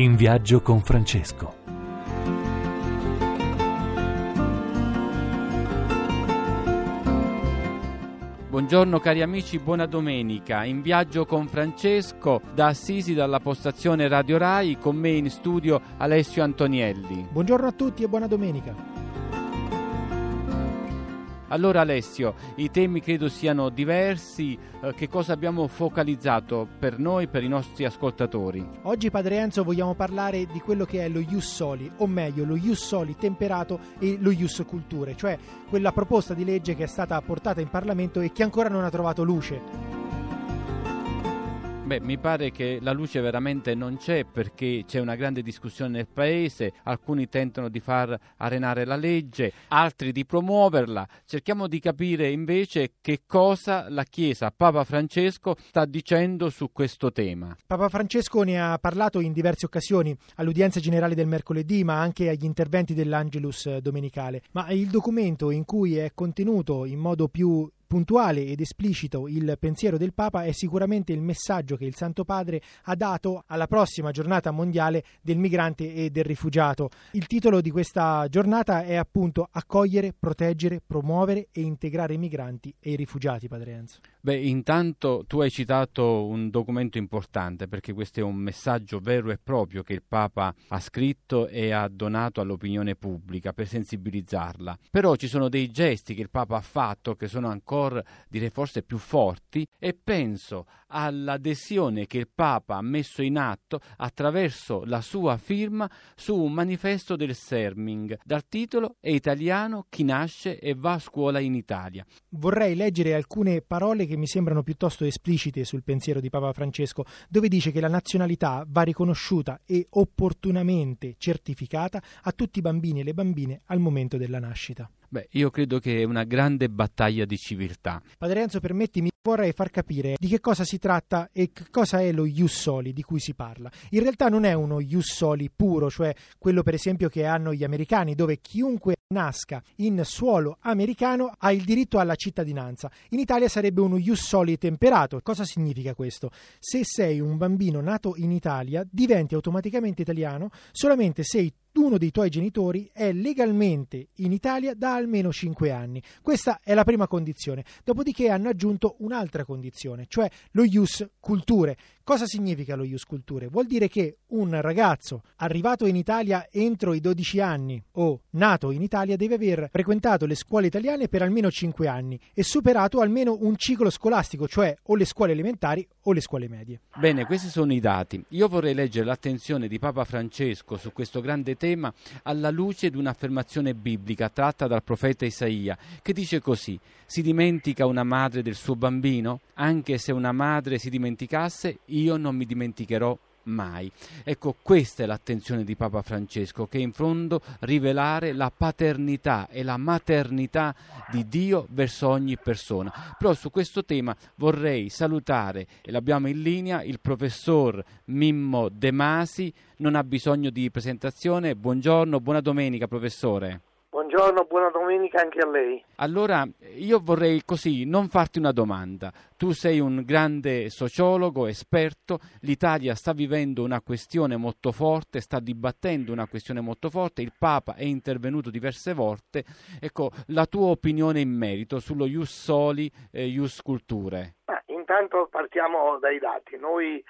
In viaggio con Francesco. Buongiorno cari amici, buona domenica. In viaggio con Francesco da Assisi dalla postazione Radio Rai, con me in studio Alessio Antonielli. Buongiorno a tutti e buona domenica. Allora Alessio, i temi credo siano diversi, eh, che cosa abbiamo focalizzato per noi, per i nostri ascoltatori? Oggi Padre Enzo vogliamo parlare di quello che è lo Ius Soli, o meglio lo Ius Soli temperato e lo Ius Culture, cioè quella proposta di legge che è stata portata in Parlamento e che ancora non ha trovato luce. Beh, mi pare che la luce veramente non c'è perché c'è una grande discussione nel paese, alcuni tentano di far arenare la legge, altri di promuoverla. Cerchiamo di capire invece che cosa la Chiesa, Papa Francesco, sta dicendo su questo tema. Papa Francesco ne ha parlato in diverse occasioni, all'udienza generale del mercoledì, ma anche agli interventi dell'Angelus domenicale. Ma il documento in cui è contenuto in modo più puntuale ed esplicito il pensiero del Papa è sicuramente il messaggio che il Santo Padre ha dato alla prossima giornata mondiale del migrante e del rifugiato. Il titolo di questa giornata è appunto Accogliere, proteggere, promuovere e integrare i migranti e i rifugiati, Padre Enzo. Beh, intanto tu hai citato un documento importante perché questo è un messaggio vero e proprio che il Papa ha scritto e ha donato all'opinione pubblica per sensibilizzarla. Però ci sono dei gesti che il Papa ha fatto che sono ancora, direi forse, più forti e penso all'adesione che il Papa ha messo in atto attraverso la sua firma su un manifesto del Serming dal titolo È italiano chi nasce e va a scuola in Italia. Vorrei leggere alcune parole che mi sembrano piuttosto esplicite sul pensiero di Papa Francesco, dove dice che la nazionalità va riconosciuta e opportunamente certificata a tutti i bambini e le bambine al momento della nascita. Beh, io credo che è una grande battaglia di civiltà. Padre Enzo, permettimi, vorrei far capire di che cosa si tratta e che cosa è lo ius soli di cui si parla. In realtà non è uno ius soli puro, cioè quello per esempio che hanno gli americani, dove chiunque nasca in suolo americano ha il diritto alla cittadinanza. In Italia sarebbe uno ius soli temperato. Cosa significa questo? Se sei un bambino nato in Italia, diventi automaticamente italiano solamente se uno dei tuoi genitori è legalmente in Italia da almeno 5 anni. Questa è la prima condizione. Dopodiché hanno aggiunto un'altra condizione, cioè lo ius culture. Cosa significa lo ius culture? Vuol dire che un ragazzo arrivato in Italia entro i 12 anni o nato in Italia deve aver frequentato le scuole italiane per almeno 5 anni e superato almeno un ciclo scolastico, cioè o le scuole elementari o le scuole medie. Bene, questi sono i dati. Io vorrei leggere l'attenzione di Papa Francesco su questo grande tema alla luce di un'affermazione biblica tratta dal profeta Isaia, che dice così: Si dimentica una madre del suo bambino? Anche se una madre si dimenticasse, io non mi dimenticherò mai. Ecco, questa è l'attenzione di Papa Francesco, che in fondo rivelare la paternità e la maternità di Dio verso ogni persona. Però su questo tema vorrei salutare, e l'abbiamo in linea, il professor Mimmo De Masi, non ha bisogno di presentazione. Buongiorno, buona domenica professore. Buongiorno, buona domenica anche a lei. Allora, io vorrei così non farti una domanda. Tu sei un grande sociologo, esperto, l'Italia sta vivendo una questione molto forte, sta dibattendo una questione molto forte, il Papa è intervenuto diverse volte. Ecco, la tua opinione in merito sullo Ius Soli e Ius Culture. Ah, intanto partiamo dai dati. Noi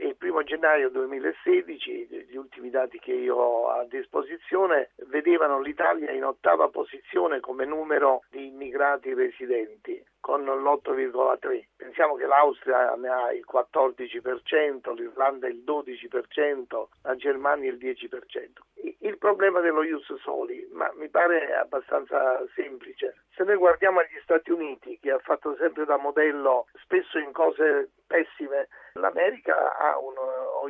il primo gennaio 2016, gli ultimi dati che io ho a disposizione, vedevano l'Italia in ottava posizione come numero di immigrati residenti con l'8,3. Pensiamo che l'Austria ne ha il 14%, l'Irlanda il 12%, la Germania il 10%. Il problema dello Ius Soli, ma mi pare abbastanza semplice. Se noi guardiamo agli Stati Uniti, che ha fatto sempre da modello, spesso in cose pessime, l'America ha un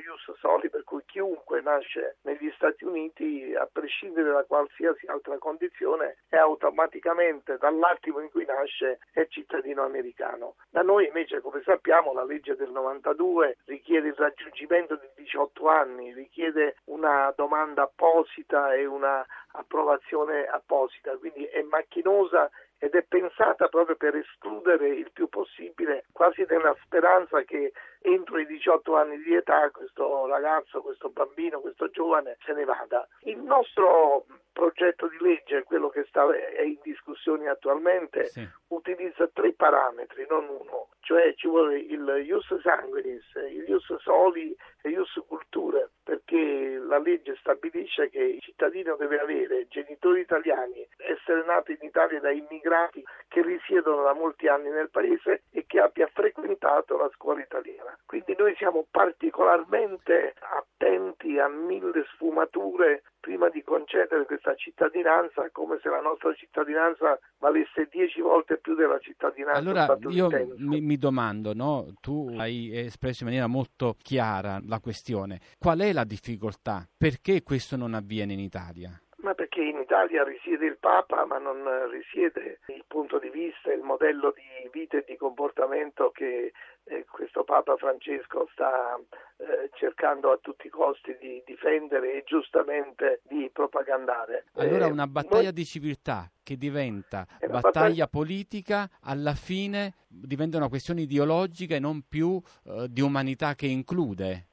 ius soli per cui chiunque nasce negli Stati Uniti, a prescindere da qualsiasi altra condizione, è automaticamente dall'attimo in cui nasce è cittadino americano. Da noi invece, come sappiamo, la legge del 92 richiede il raggiungimento di 18 anni, richiede una domanda apposita e una approvazione apposita, quindi è macchinosa ed è pensata proprio per escludere il più possibile, quasi nella speranza che entro i 18 anni di età questo ragazzo, questo bambino, questo giovane se ne vada. Il nostro progetto di legge, quello che sta, è in discussione attualmente, sì. utilizza tre parametri, non uno, cioè ci vuole il ius sanguinis, il ius soli e ius culture, perché la legge stabilisce che il cittadino deve avere genitori italiani, essere nato in Italia da immigrati che risiedono da molti anni nel paese e che abbia frequentato la scuola italiana. Quindi noi siamo particolarmente attenti a mille sfumature prima di concedere questa cittadinanza come se la nostra cittadinanza valesse dieci volte più della cittadinanza allora io mi, mi domando no? tu hai espresso in maniera molto chiara la questione qual è la difficoltà perché questo non avviene in Italia? Ma perché in Italia risiede il Papa, ma non risiede il punto di vista, il modello di vita e di comportamento che eh, questo Papa Francesco sta eh, cercando a tutti i costi di difendere e giustamente di propagandare. Allora eh, una battaglia noi... di civiltà che diventa battaglia, battaglia, politica, alla fine diventa una questione ideologica e non più eh, di umanità che include.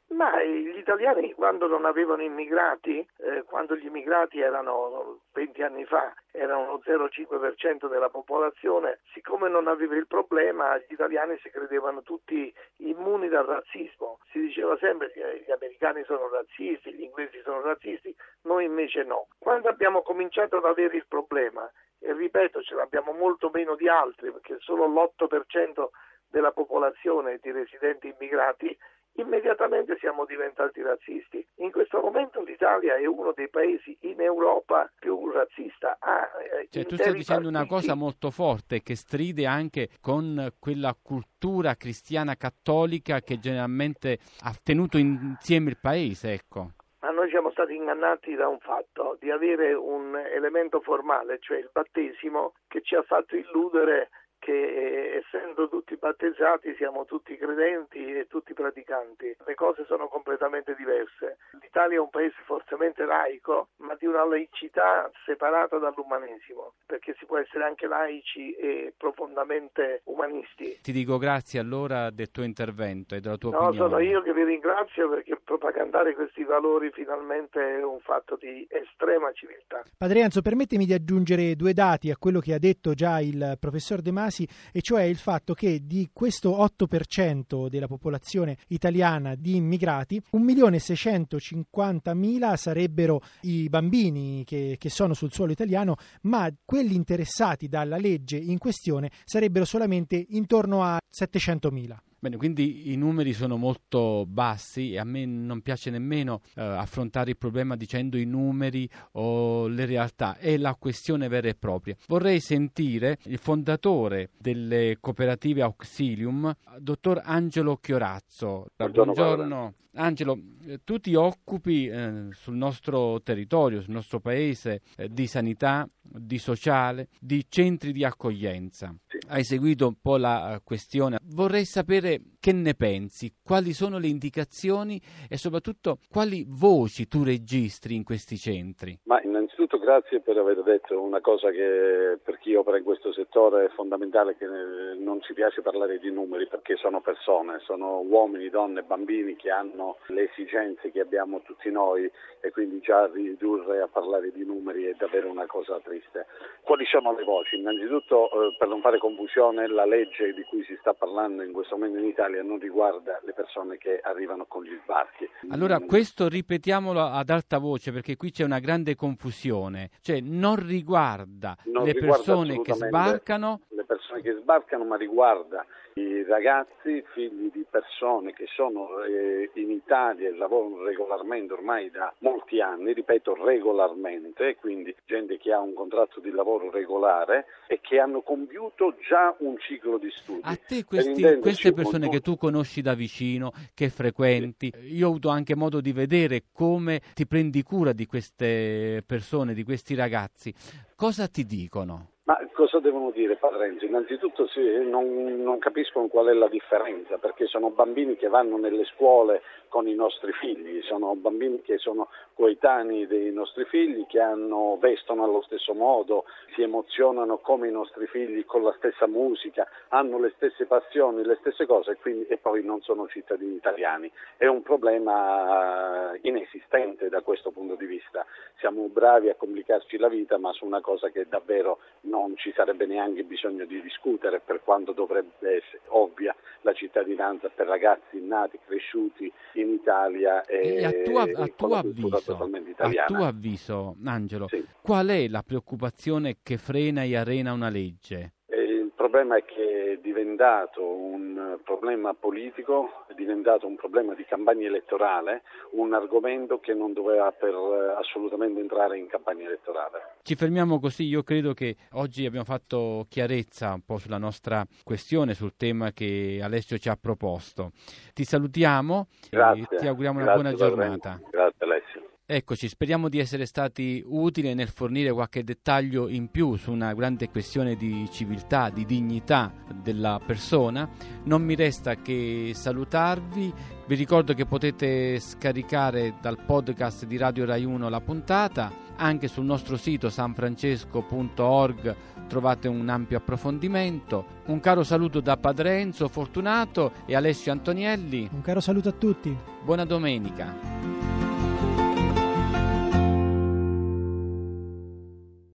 Italiani quando non avevano immigrati, eh, quando gli immigrati erano 20 anni fa, erano lo 0,5% della popolazione, siccome non aveva il problema, gli italiani si credevano tutti immuni dal razzismo. Si diceva sempre che gli americani sono razzisti, gli inglesi sono razzisti, noi invece no. Quando abbiamo cominciato ad avere il problema, e ripeto, ce l'abbiamo molto meno di altri, perché solo l'8% della popolazione di residenti immigrati immediatamente siamo diventati razzisti. In questo momento l'Italia è uno dei paesi in Europa più razzista. Ah, cioè, tu stai dicendo una cosa molto forte che stride anche con quella cultura cristiana cattolica che generalmente ha tenuto insieme il paese, ecco. Ma noi siamo stati ingannati da un fatto, di avere un elemento formale, cioè il battesimo, che ci ha fatto illudere che eh, essendo tutti battezzati siamo tutti credenti e tutti praticanti. Le cose sono completamente diverse. L'Italia è un paese fortemente laico, ma di una laicità separata dall'umanesimo, perché si può essere anche laici e profondamente umanisti. Ti dico grazie allora del tuo intervento e della tua no, opinione. No, sono io che vi ringrazio perché propagandare questi valori finalmente è un fatto di estrema civiltà. Padre Anzo, permettimi di aggiungere due dati a quello che ha detto già il professor De Masi Masi, e cioè il fatto che di questo 8% della popolazione italiana di immigrati, 1.650.000 sarebbero i bambini che, che sono sul suolo italiano, ma quelli interessati dalla legge in questione sarebbero solamente intorno a 700.000. Bene, quindi i numeri sono molto bassi e a me non piace nemmeno eh, affrontare il problema dicendo i numeri o le realtà, è la questione vera e propria. Vorrei sentire il fondatore delle cooperative Auxilium, dottor Angelo Chiorazzo. Buongiorno. Buongiorno. Angelo, eh, tu ti occupi eh, sul nostro territorio, sul nostro paese, eh, di sanità, di sociale, di centri di accoglienza. Sì. Hai seguito un po' la uh, questione. Vorrei sapere che ne pensi, quali sono le indicazioni e soprattutto quali voci tu registri in questi centri. Ma innanzitutto grazie per aver detto una cosa che per chi opera in questo settore è fondamentale, che non ci piace parlare di numeri perché sono persone, sono uomini, donne, bambini che hanno le esigenze che abbiamo tutti noi e quindi già ridurre a parlare di numeri è davvero una cosa triste. Quali sono le voci? Innanzitutto eh, per non fare confusione la legge di cui si sta parlando in questo momento in Italia non riguarda le persone che arrivano con gli sbarchi. Allora questo ripetiamolo ad alta voce perché qui c'è una grande confusione, cioè non riguarda non le riguarda persone che sbarcano. Che sbarcano ma riguarda i ragazzi, figli di persone che sono eh, in Italia e lavorano regolarmente ormai da molti anni, ripeto regolarmente, quindi gente che ha un contratto di lavoro regolare e che hanno compiuto già un ciclo di studi. A te questi, queste persone che tu conosci da vicino, che frequenti, sì. io ho avuto anche modo di vedere come ti prendi cura di queste persone, di questi ragazzi, cosa ti dicono? Ma cosa devono dire Padre Renzo? Innanzitutto sì, non, non, capiscono qual è la differenza, perché sono bambini che vanno nelle scuole con i nostri figli, sono bambini che sono coetanei dei nostri figli, che hanno, vestono allo stesso modo, si emozionano come i nostri figli con la stessa musica, hanno le stesse passioni, le stesse cose quindi, e poi non sono cittadini italiani. È un problema inesistente da questo punto di vista. Siamo bravi a complicarci la vita, ma su una cosa che davvero non ci sarebbe neanche bisogno di discutere per quanto dovrebbe essere ovvia la cittadinanza per ragazzi nati, cresciuti in Italia e, e a tuo, a tuo avviso, a tuo avviso, Angelo, sì. qual è la preoccupazione che frena e arena una legge? problema è che è diventato un problema politico, è diventato un problema di campagna elettorale, un argomento che non doveva per eh, assolutamente entrare in campagna elettorale. Ci fermiamo così, io credo che oggi abbiamo fatto chiarezza un po' sulla nostra questione, sul tema che Alessio ci ha proposto. Ti salutiamo Grazie. e ti auguriamo una buona giornata. Grazie Alessio. Eccoci, speriamo di essere stati utili nel fornire qualche dettaglio in più su una grande questione di civiltà, di dignità della persona. Non mi resta che salutarvi. Vi ricordo che potete scaricare dal podcast di Radio Rai 1 la puntata. Anche sul nostro sito sanfrancesco.org trovate un ampio approfondimento. Un caro saluto da Padre Enzo Fortunato e Alessio Antonielli. Un caro saluto a tutti. Buona domenica.